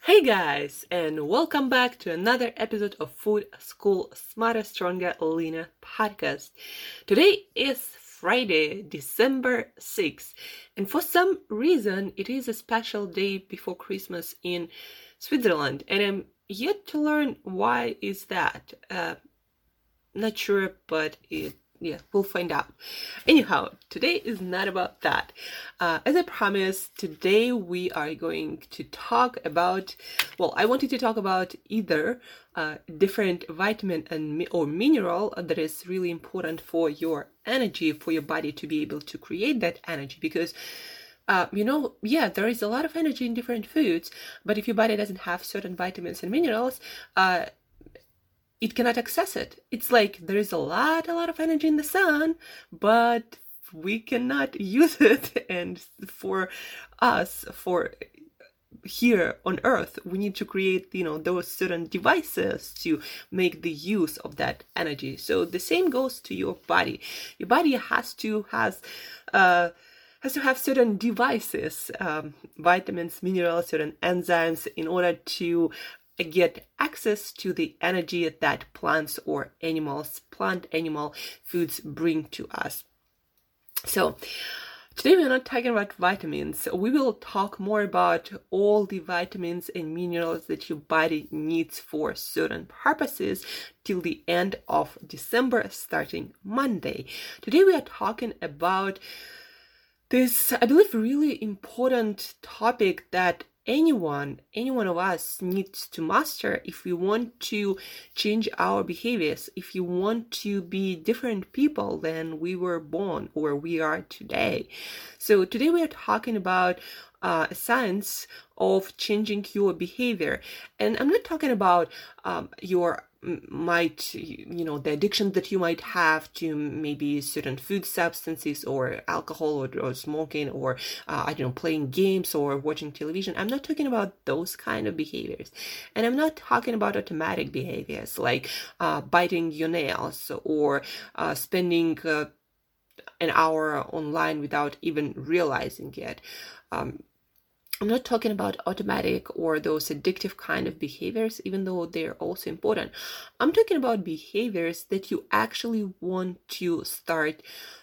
Hey guys, and welcome back to another episode of Food School Smarter, Stronger, Leaner podcast. Today is Friday, December 6th, and for some reason, it is a special day before Christmas in Switzerland, and I'm yet to learn why is that. Uh, not sure, but it yeah, we'll find out. Anyhow, today is not about that. Uh, as I promised, today we are going to talk about. Well, I wanted to talk about either uh, different vitamin and or mineral that is really important for your energy, for your body to be able to create that energy, because. Uh, you know, yeah, there is a lot of energy in different foods, but if your body doesn't have certain vitamins and minerals, uh, it cannot access it. It's like there is a lot, a lot of energy in the sun, but we cannot use it. And for us, for here on earth we need to create you know those certain devices to make the use of that energy so the same goes to your body your body has to has uh has to have certain devices um, vitamins minerals certain enzymes in order to get access to the energy that plants or animals, plant animal foods bring to us. So, Today we're not talking about vitamins. We will talk more about all the vitamins and minerals that your body needs for certain purposes till the end of December starting Monday. Today we are talking about this I believe really important topic that anyone, any one of us needs to master if we want to change our behaviors, if you want to be different people than we were born or we are today. So today we are talking about uh, science of changing your behavior, and I'm not talking about um, your might you know the addiction that you might have to maybe certain food substances or alcohol or, or smoking or uh, i don't know playing games or watching television. I'm not talking about those kind of behaviors. And i'm not talking about automatic behaviors like uh, biting your nails or uh, spending uh, an hour online without even realizing it. Um, I'm not talking about automatic or those addictive kind of behaviors, even though they're also important. I'm talking about behaviors that you actually want to start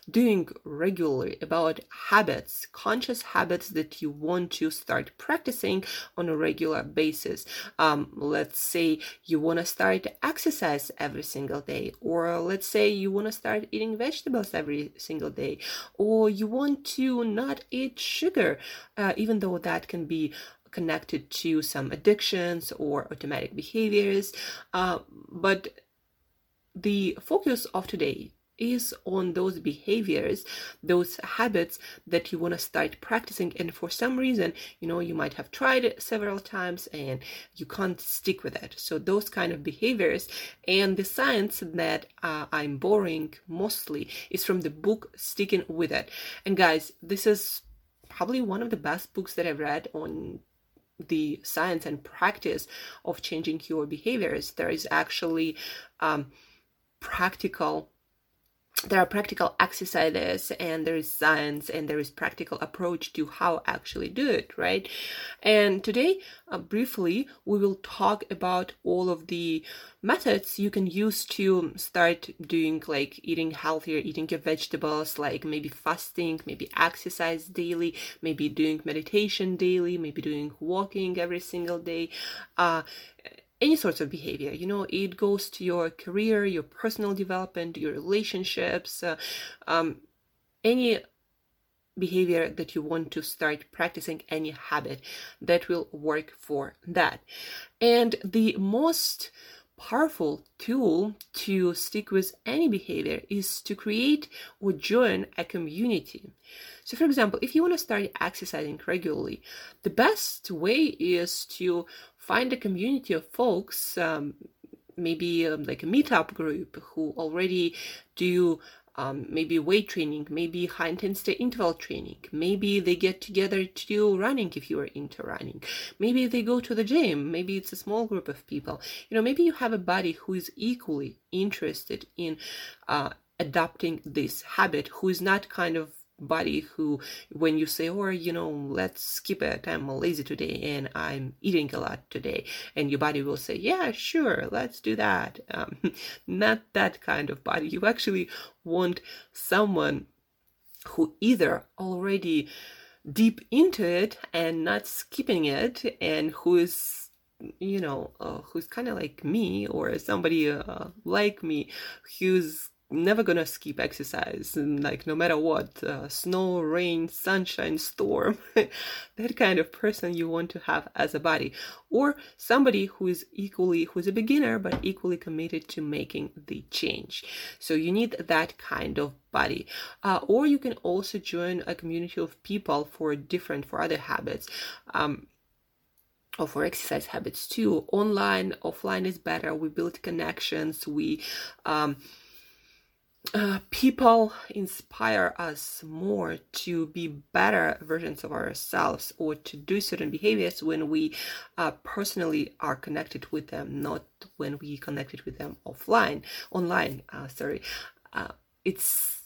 doing regularly, about habits, conscious habits that you want to start practicing on a regular basis. Um, let's say you want to start exercise every single day, or let's say you want to start eating vegetables every single day, or you want to not eat sugar, uh, even though that can be connected to some addictions or automatic behaviors. Uh, but the focus of today is on those behaviors, those habits that you want to start practicing. And for some reason, you know, you might have tried it several times and you can't stick with it. So, those kind of behaviors and the science that uh, I'm borrowing mostly is from the book Sticking with It. And guys, this is probably one of the best books that I've read on the science and practice of changing your behaviors. There is actually um, practical there are practical exercises and there is science and there is practical approach to how actually do it right? And today uh, briefly we will talk about all of the methods you can use to start doing like eating healthier eating your vegetables like maybe fasting maybe exercise daily maybe doing meditation daily maybe doing walking every single day. Uh, any sorts of behavior you know it goes to your career your personal development your relationships uh, um, any behavior that you want to start practicing any habit that will work for that and the most powerful tool to stick with any behavior is to create or join a community. So, for example, if you want to start exercising regularly, the best way is to find a community of folks, um, maybe um, like a meetup group who already do um, maybe weight training, maybe high intensity interval training. Maybe they get together to do running if you are into running. Maybe they go to the gym. Maybe it's a small group of people. You know, maybe you have a buddy who is equally interested in uh, adopting this habit, who is not kind of body who when you say or you know let's skip it. I'm lazy today and i'm eating a lot today. And your body will say yeah sure let's do that. Um, not that kind of body. You actually want someone who either already deep into it and not skipping it and who is you know uh, who's kind of like me or somebody uh, like me who's never gonna skip exercise and like no matter what uh, snow rain sunshine storm that kind of person you want to have as a body or somebody who is equally who's a beginner but equally committed to making the change. So you need that kind of body uh, or you can also join a community of people for different for other habits um, or for exercise habits too. Online offline is better. We build connections. We um, uh, people inspire us more to be better versions of ourselves or to do certain behaviors when we uh, personally are connected with them, not when we connected with them offline, online. Uh, sorry, uh, it's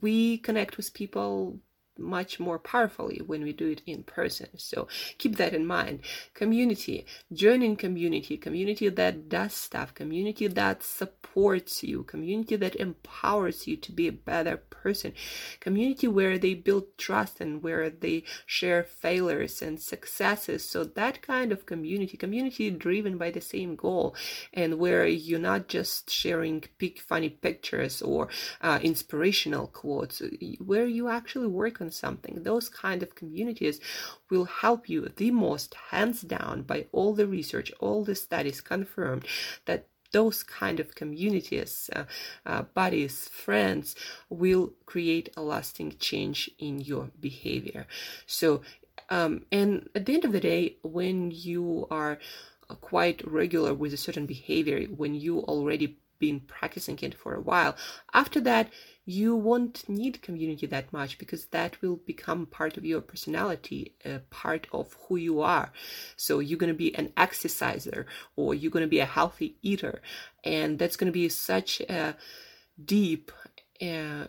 we connect with people much more powerfully when we do it in person. So keep that in mind. Community, joining community, community that does stuff, community that supports you, community that empowers you to be a better person, community where they build trust and where they share failures and successes. So that kind of community, community driven by the same goal, and where you're not just sharing big funny pictures or uh, inspirational quotes, where you actually work on something. Those kind of communities will help you the most, hands down, by all the research, all the studies confirmed that those kind of communities, uh, uh, buddies, friends, will create a lasting change in your behavior. So, um, and at the end of the day, when you are quite regular with a certain behavior, when you already been practicing it for a while, after that, you won't need community that much because that will become part of your personality, a part of who you are. So you're going to be an exerciser or you're going to be a healthy eater. And that's going to be such a deep uh,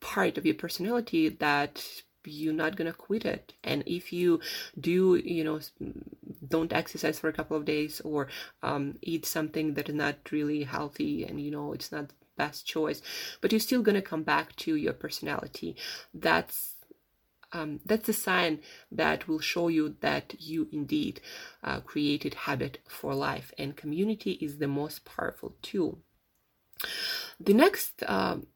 part of your personality that you're not gonna quit it and if you do you know don't exercise for a couple of days or um, eat something that is not really healthy and you know it's not best choice but you're still going to come back to your personality. That's um, that's a sign that will show you that you indeed uh, created habit for life and community is the most powerful tool. The next um,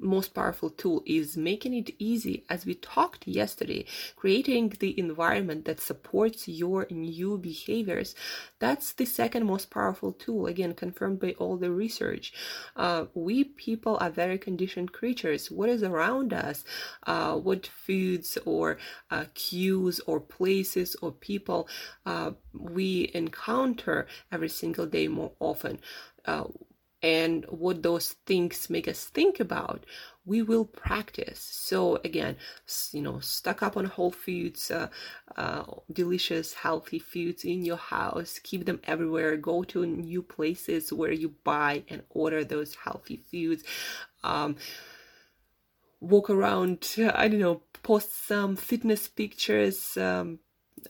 most powerful tool is making it easy, as we talked yesterday, creating the environment that supports your new behaviors. That's the second most powerful tool, again, confirmed by all the research. Uh, we people are very conditioned creatures. What is around us, uh, what foods or uh, cues or places or people uh, we encounter every single day more often. And what those things make us think about we will practice. So again you know stock up on whole foods uh, uh, delicious healthy foods in your house keep them everywhere go to new places where you buy and order those healthy foods um, walk around i don't know post some fitness pictures um,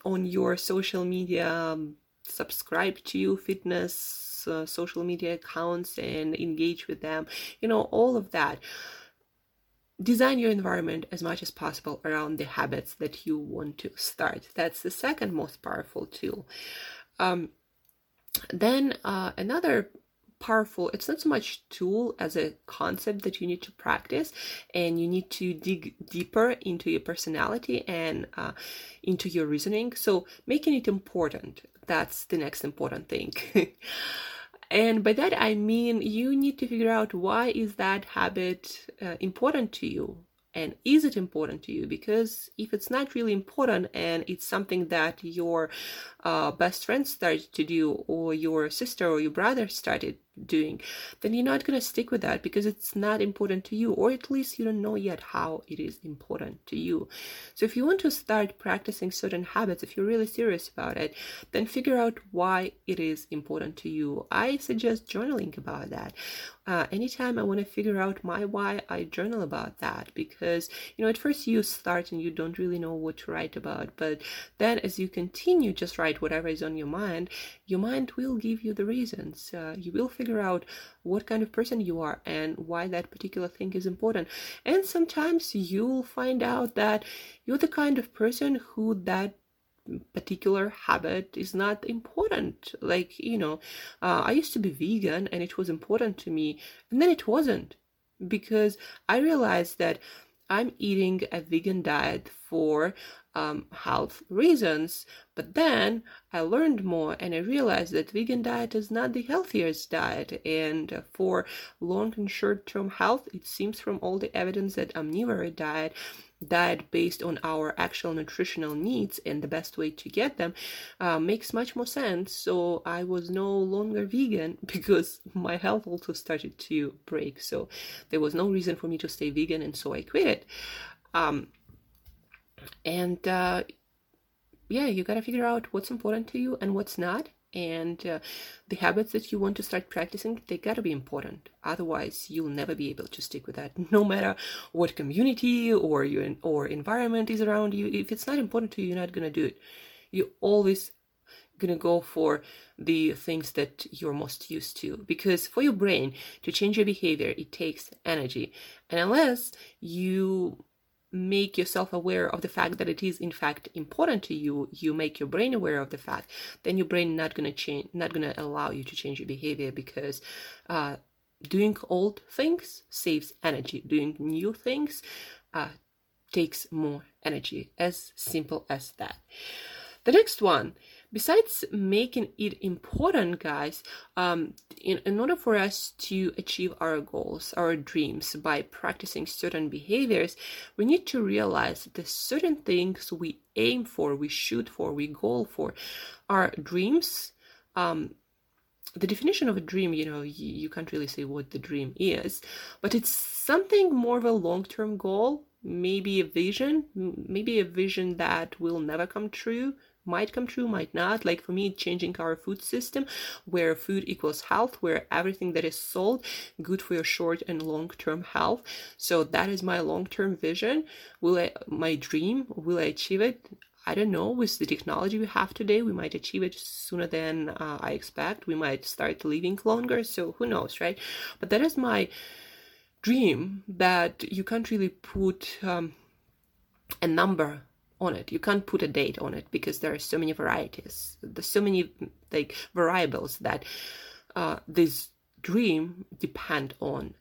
on your social media um, subscribe to you fitness uh, social media accounts and engage with them you know all of that. Design your environment as much as possible around the habits that you want to start. That's the second most powerful tool. Um, then uh, another powerful it's not so much tool as a concept that you need to practice and you need to dig deeper into your personality and uh, into your reasoning. So making it important that's the next important thing. And by that i mean you need to figure out why is that habit uh, important to you? And is it important to you? Because if it's not really important and it's something that your uh, best friend started to do or your sister or your brother started doing, then you're not going to stick with that because it's not important to you, or at least you don't know yet how it is important to you. So, if you want to start practicing certain habits, if you're really serious about it, then figure out why it is important to you. I suggest journaling about that. Uh, anytime I want to figure out my why, I journal about that because, you know, at first you start and you don't really know what to write about, but then as you continue, just write whatever is on your mind, your mind will give you the reasons. Uh, you will figure out what kind of person you are and why that particular thing is important. And sometimes you'll find out that you're the kind of person who that particular habit is not important. Like, you know, uh, I used to be vegan and it was important to me, and then it wasn't because I realized that I'm eating a vegan diet for um, health reasons. But then I learned more and I realized that vegan diet is not the healthiest diet. And for long and short term health, it seems from all the evidence that omnivore diet diet based on our actual nutritional needs and the best way to get them uh, makes much more sense. So I was no longer vegan because my health also started to break. So there was no reason for me to stay vegan, and so I quit it. Um, and uh, yeah you got to figure out what's important to you and what's not. And uh, the habits that you want to start practicing they got to be important. Otherwise you'll never be able to stick with that no matter what community or your or environment is around you. If it's not important to you you're not going to do it. You're always going to go for the things that you're most used to. Because for your brain to change your behavior it takes energy. And unless you make yourself aware of the fact that it is in fact important to you you make your brain aware of the fact then your brain not to change not to allow you to change your behavior because uh, doing old things saves energy. Doing new things uh, takes more energy as simple as that. The next one besides making it important guys um, in, in order for us to achieve our goals our dreams by practicing certain behaviors we need to realize that certain things we aim for we shoot for we goal for are dreams. Um, the definition of a dream, you know, you, you, can't really say what the dream is, but it's something more of a long term goal, maybe a vision, maybe a vision that will never come true, might come true, might not. Like for me, changing our food system where food equals health, where everything that is sold good for your short and long term health. So that is my long term vision. Will I, my dream, will I achieve it? I don't know. With the technology we have today, we might achieve it sooner than uh, I expect. We might start living longer. So who knows, right? But that is my dream that you can't really put um, a number on it. You can't put a date on it because there are so many varieties. There's so many like variables that uh, this dream depend on.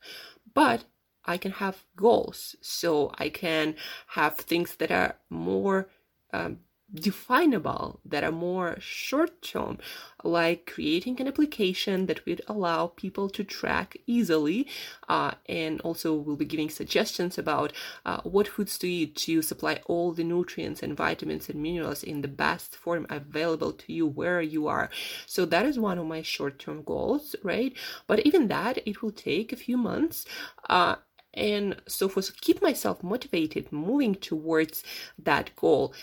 But I can have goals, so I can have things that are more um, definable that are more short term like creating an application that would allow people to track easily uh, and also we'll be giving suggestions about uh, what foods to eat to supply all the nutrients and vitamins and minerals in the best form available to you where you are. So that is one of my short-term goals right? But even that it will take a few months uh, and so for keep myself motivated moving towards that goal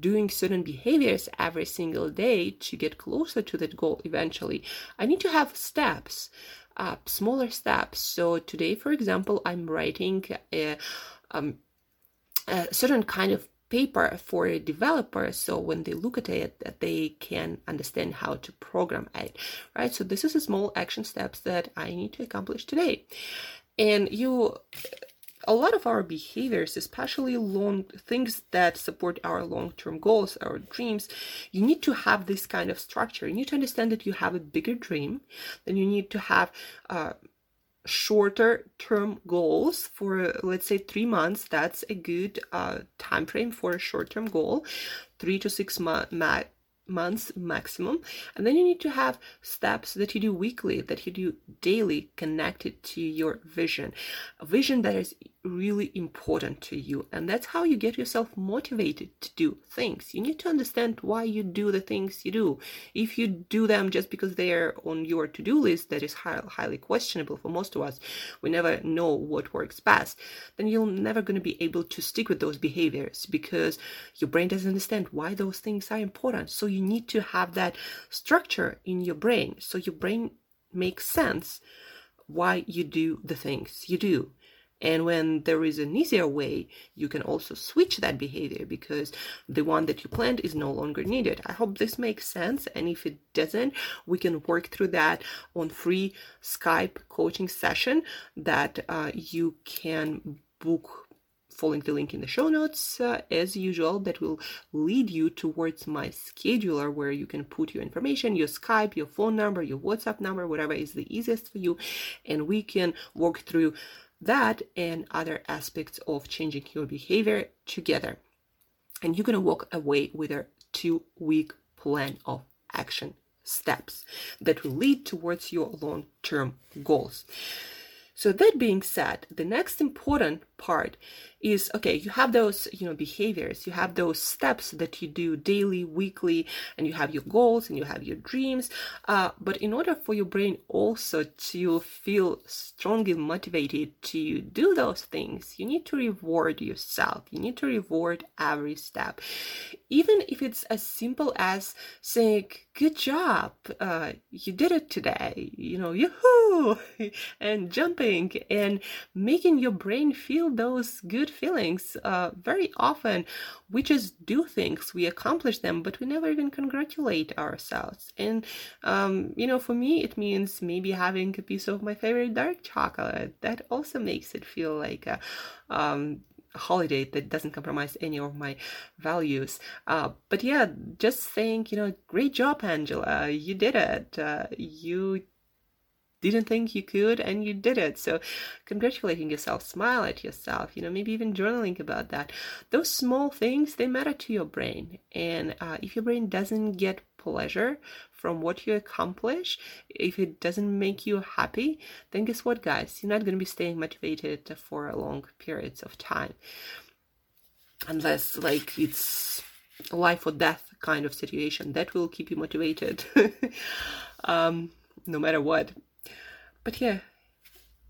doing certain behaviors every single day to get closer to that goal eventually i need to have steps uh, smaller steps. So today for example i'm writing a, um, a certain kind of paper for a developer. So when they look at it they can understand how to program it right? So this is a small action steps that i need to accomplish today and you a lot of our behaviors especially long things that support our long-term goals our dreams you need to have this kind of structure. You need to understand that you have a bigger dream then you need to have uh, shorter term goals for let's say three months. That's a good uh, time frame for a short term goal. Three to six months months maximum. And then you need to have steps that you do weekly that you do daily connected to your vision. A vision that is really important to you and that's how you get yourself motivated to do things. You need to understand why you do the things you do. If you do them just because they're on your to-do list that is highly questionable for most of us. We never know what works best. Then you're never going to be able to stick with those behaviors because your brain doesn't understand why those things are important. So you need to have that structure in your brain. So your brain makes sense why you do the things you do and when there is an easier way, you can also switch that behavior because the one that you planned is no longer needed. I hope this makes sense. And if it doesn't, we can work through that on free Skype coaching session that uh, you can book following the link in the show notes uh, as usual that will lead you towards my scheduler where you can put your information your skype your phone number your whatsapp number whatever is the easiest for you and we can work through that and other aspects of changing your behavior together. And you're going to walk away with a two week plan of action steps that will lead towards your long term goals. So, that being said, the next important part is okay you have those you know behaviors you have those steps that you do daily weekly and you have your goals and you have your dreams. Uh, but in order for your brain also to feel strongly motivated to do those things you need to reward yourself. You need to reward every step. Even if it's as simple as saying good job uh, you did it today you know yoo-hoo and jumping and making your brain feel those good feelings. Uh, very often, we just do things, we accomplish them, but we never even congratulate ourselves. And, um, you know, for me, it means maybe having a piece of my favorite dark chocolate. That also makes it feel like a, um, holiday that doesn't compromise any of my values. Uh, but yeah, just saying, you know, great job, Angela. You did it. Uh, you didn't think you could and you did it. So congratulating yourself, smile at yourself, you know, maybe even journaling about that. Those small things, they matter to your brain. And uh, if your brain doesn't get pleasure from what you accomplish, if it doesn't make you happy, then guess what, guys? You're not going to be staying motivated for long periods of time. Unless, like, it's life or death kind of situation that will keep you motivated um, no matter what but yeah,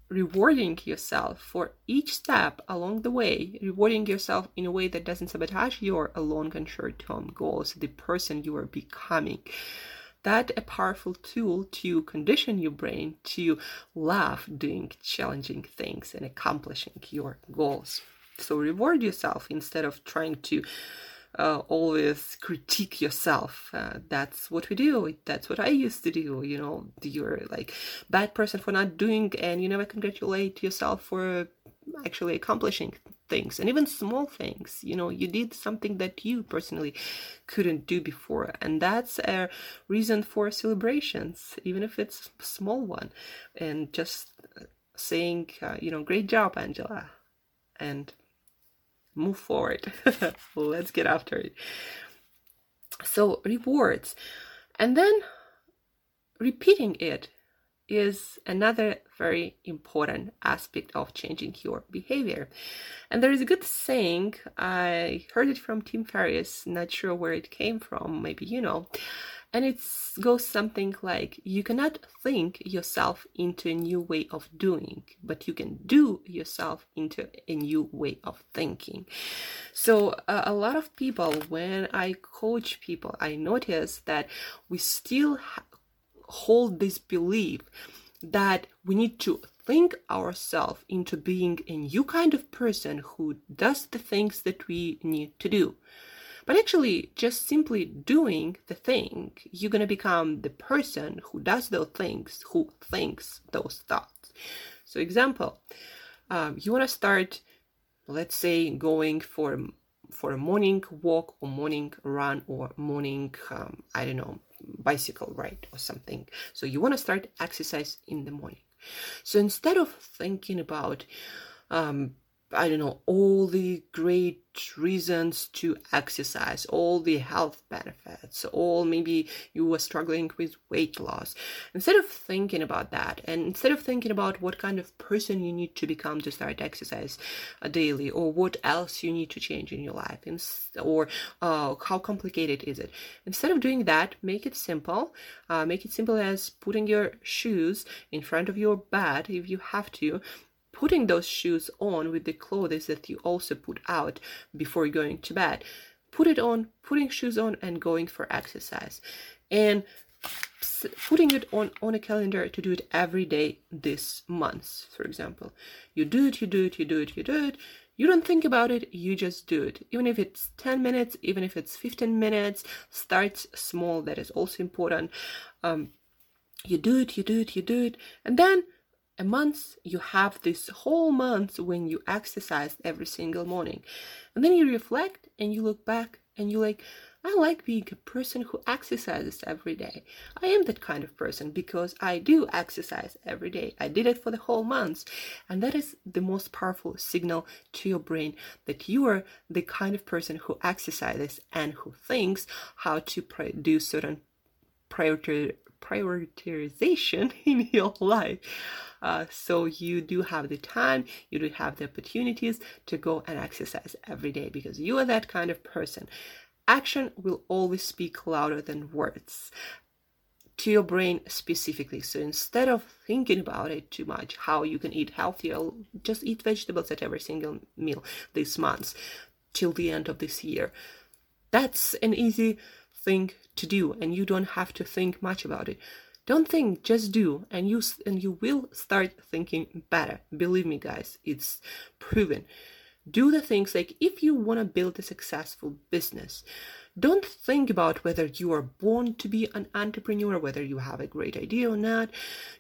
rewarding yourself for each step along the way, rewarding yourself in a way that doesn't sabotage your long and short term goals, the person you are becoming. That a powerful tool to condition your brain to love doing challenging things and accomplishing your goals. So reward yourself instead of trying to uh, always critique yourself. Uh, that's what we do. That's what I used to do. You know, you're like bad person for not doing, and you never congratulate yourself for actually accomplishing things and even small things you know you did something that you personally couldn't do before and that's a reason for celebrations even if it's a small one and just saying uh, you know great job angela and move forward. Let's get after it. So, rewards. And then repeating it is another very important aspect of changing your behavior. And there is a good saying, I heard it from Tim Ferriss, not sure where it came from, maybe you know. And it goes something like You cannot think yourself into a new way of doing, but you can do yourself into a new way of thinking. So, uh, a lot of people, when I coach people, I notice that we still ha- hold this belief that we need to think ourselves into being a new kind of person who does the things that we need to do. But actually, just simply doing the thing, you're going to become the person who does those things, who thinks those thoughts. So, example, um, you want to start, let's say, going for for a morning walk or morning run or morning, um, I don't know, bicycle ride or something. So you want to start exercise in the morning. So instead of thinking about um, I don't know, all the great reasons to exercise, all the health benefits, all maybe you were struggling with weight loss. Instead of thinking about that, and instead of thinking about what kind of person you need to become to start exercise daily, or what else you need to change in your life, or uh, how complicated is it, instead of doing that, make it simple. Uh, make it simple as putting your shoes in front of your bed if you have to putting those shoes on with the clothes that you also put out before going to bed. Put it on, putting shoes on, and going for exercise. And putting it on on a calendar to do it every day this month for example you do it you do it you do it you do it you don't think about it you just do it even if it's 10 minutes even if it's 15 minutes start small that is also important um, you do it you do it you do it and then a month you have this whole month when you exercise every single morning. And then you reflect and you look back and you like i like being a person who exercises every day. I am that kind of person because i do exercise every day. I did it for the whole month. And that is the most powerful signal to your brain that you are the kind of person who exercises and who thinks how to do certain priority prioritization in your life. Uh, so you do have the time, you do have the opportunities to go and exercise every day because you are that kind of person. Action will always speak louder than words to your brain specifically. So instead of thinking about it too much, how you can eat healthier, just eat vegetables at every single meal this month till the end of this year. That's an easy thing to do and you don't have to think much about it. Don't think just do and you and you will start thinking better. Believe me guys it's proven. Do the things like if you want to build a successful business don't think about whether you are born to be an entrepreneur, whether you have a great idea or not.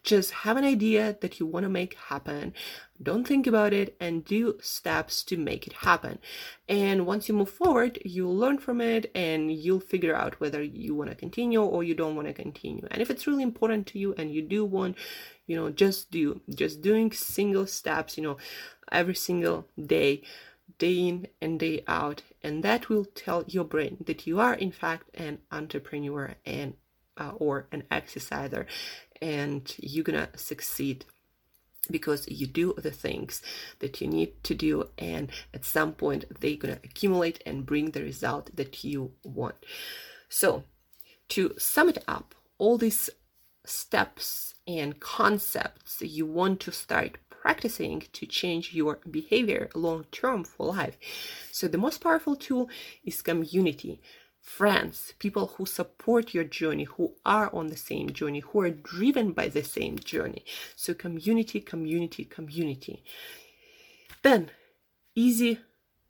Just have an idea that you want to make happen. Don't think about it and do steps to make it happen. And once you move forward, you'll learn from it and you'll figure out whether you want to continue or you don't want to continue. And if it's really important to you and you do want, you know, just do, just doing single steps, you know, every single day day in and day out and that will tell your brain that you are in fact an entrepreneur and uh, or an exerciser and you're gonna succeed because you do the things that you need to do and at some point they're gonna accumulate and bring the result that you want. So to sum it up all these steps and concepts you want to start practicing to change your behavior long term for life. So, the most powerful tool is community friends, people who support your journey, who are on the same journey, who are driven by the same journey. So, community, community, community. Then, easy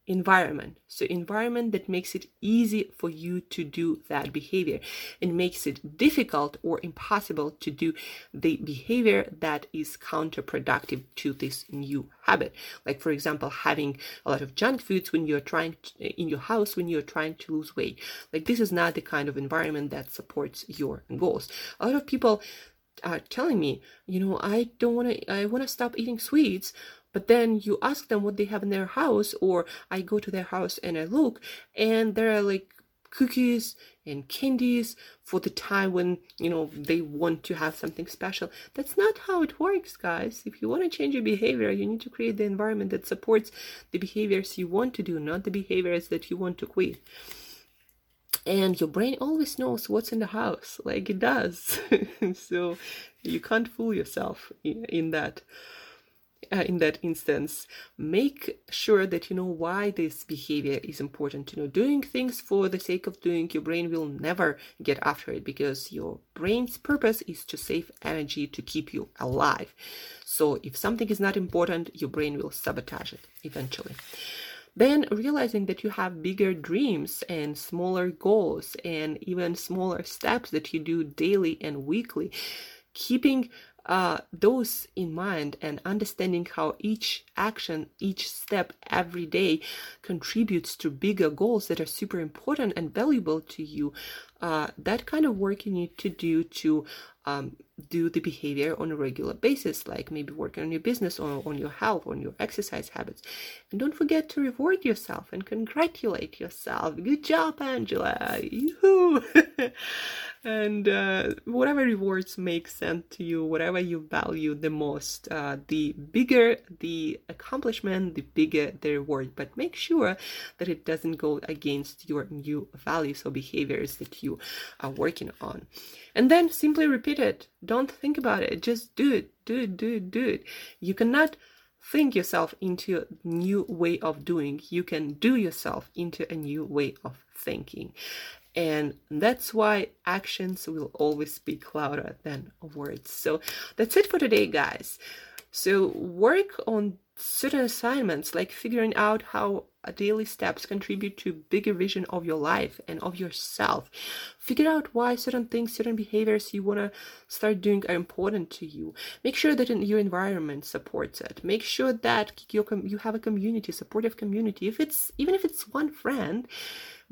environment. So environment that makes it easy for you to do that behavior. And makes it difficult or impossible to do the behavior that is counterproductive to this new habit. Like for example having a lot of junk foods when you're trying to, in your house when you're trying to lose weight. Like this is not the kind of environment that supports your goals. A lot of people are telling me you know i don't want to i want to stop eating sweets but then you ask them what they have in their house, or I go to their house and I look, and there are like cookies and candies for the time when you know they want to have something special. That's not how it works guys. If you want to change your behavior you need to create the environment that supports the behaviors you want to do not the behaviors that you want to quit. And your brain always knows what's in the house like it does. So you can't fool yourself in, that uh, in that instance make sure that you know why this behavior is important. You know doing things for the sake of doing your brain will never get after it because your brain's purpose is to save energy to keep you alive. So if something is not important your brain will sabotage it eventually. Then realizing that you have bigger dreams and smaller goals and even smaller steps that you do daily and weekly keeping uh, those in mind and understanding how each action, each step every day contributes to bigger goals that are super important and valuable to you, uh, that kind of work you need to do to um, do the behavior on a regular basis, like maybe working on your business or on your health, on your exercise habits. And don't forget to reward yourself and congratulate yourself. Good job, Angela! Yoo-hoo! and uh, whatever rewards make sense to you, whatever you value the most, uh, the bigger the accomplishment, the bigger the reward. But make sure that it doesn't go against your new values or behaviors that you are working on. And then simply repeat it. Don't think about it. Just do it, do it, do it, do it. You cannot think yourself into a new way of doing. You can do yourself into a new way of thinking. And that's why actions will always speak louder than words. So that's it for today, guys. So work on certain assignments like figuring out how daily steps contribute to bigger vision of your life and of yourself figure out why certain things certain behaviors you want to start doing are important to you make sure that in your environment supports it make sure that you you have a community supportive community if it's even if it's one friend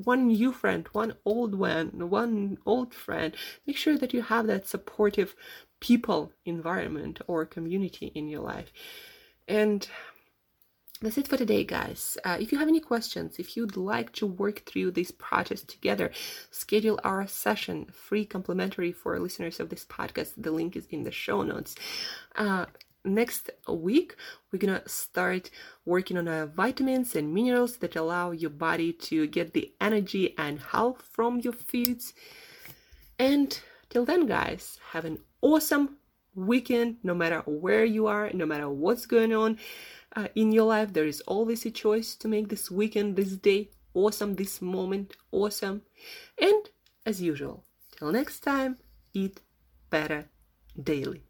one new friend one old one one old friend make sure that you have that supportive people environment or community in your life and that's it for today, guys. Uh, if you have any questions, if you'd like to work through this process together, schedule our session free complimentary for listeners of this podcast. The link is in the show notes. Uh, next week, we're gonna start working on uh, vitamins and minerals that allow your body to get the energy and health from your foods. And till then, guys, have an awesome weekend, no matter where you are, no matter what's going on uh, in your life. There is always a choice to make this weekend, this day awesome, this moment awesome. And as usual, till next time, eat better daily.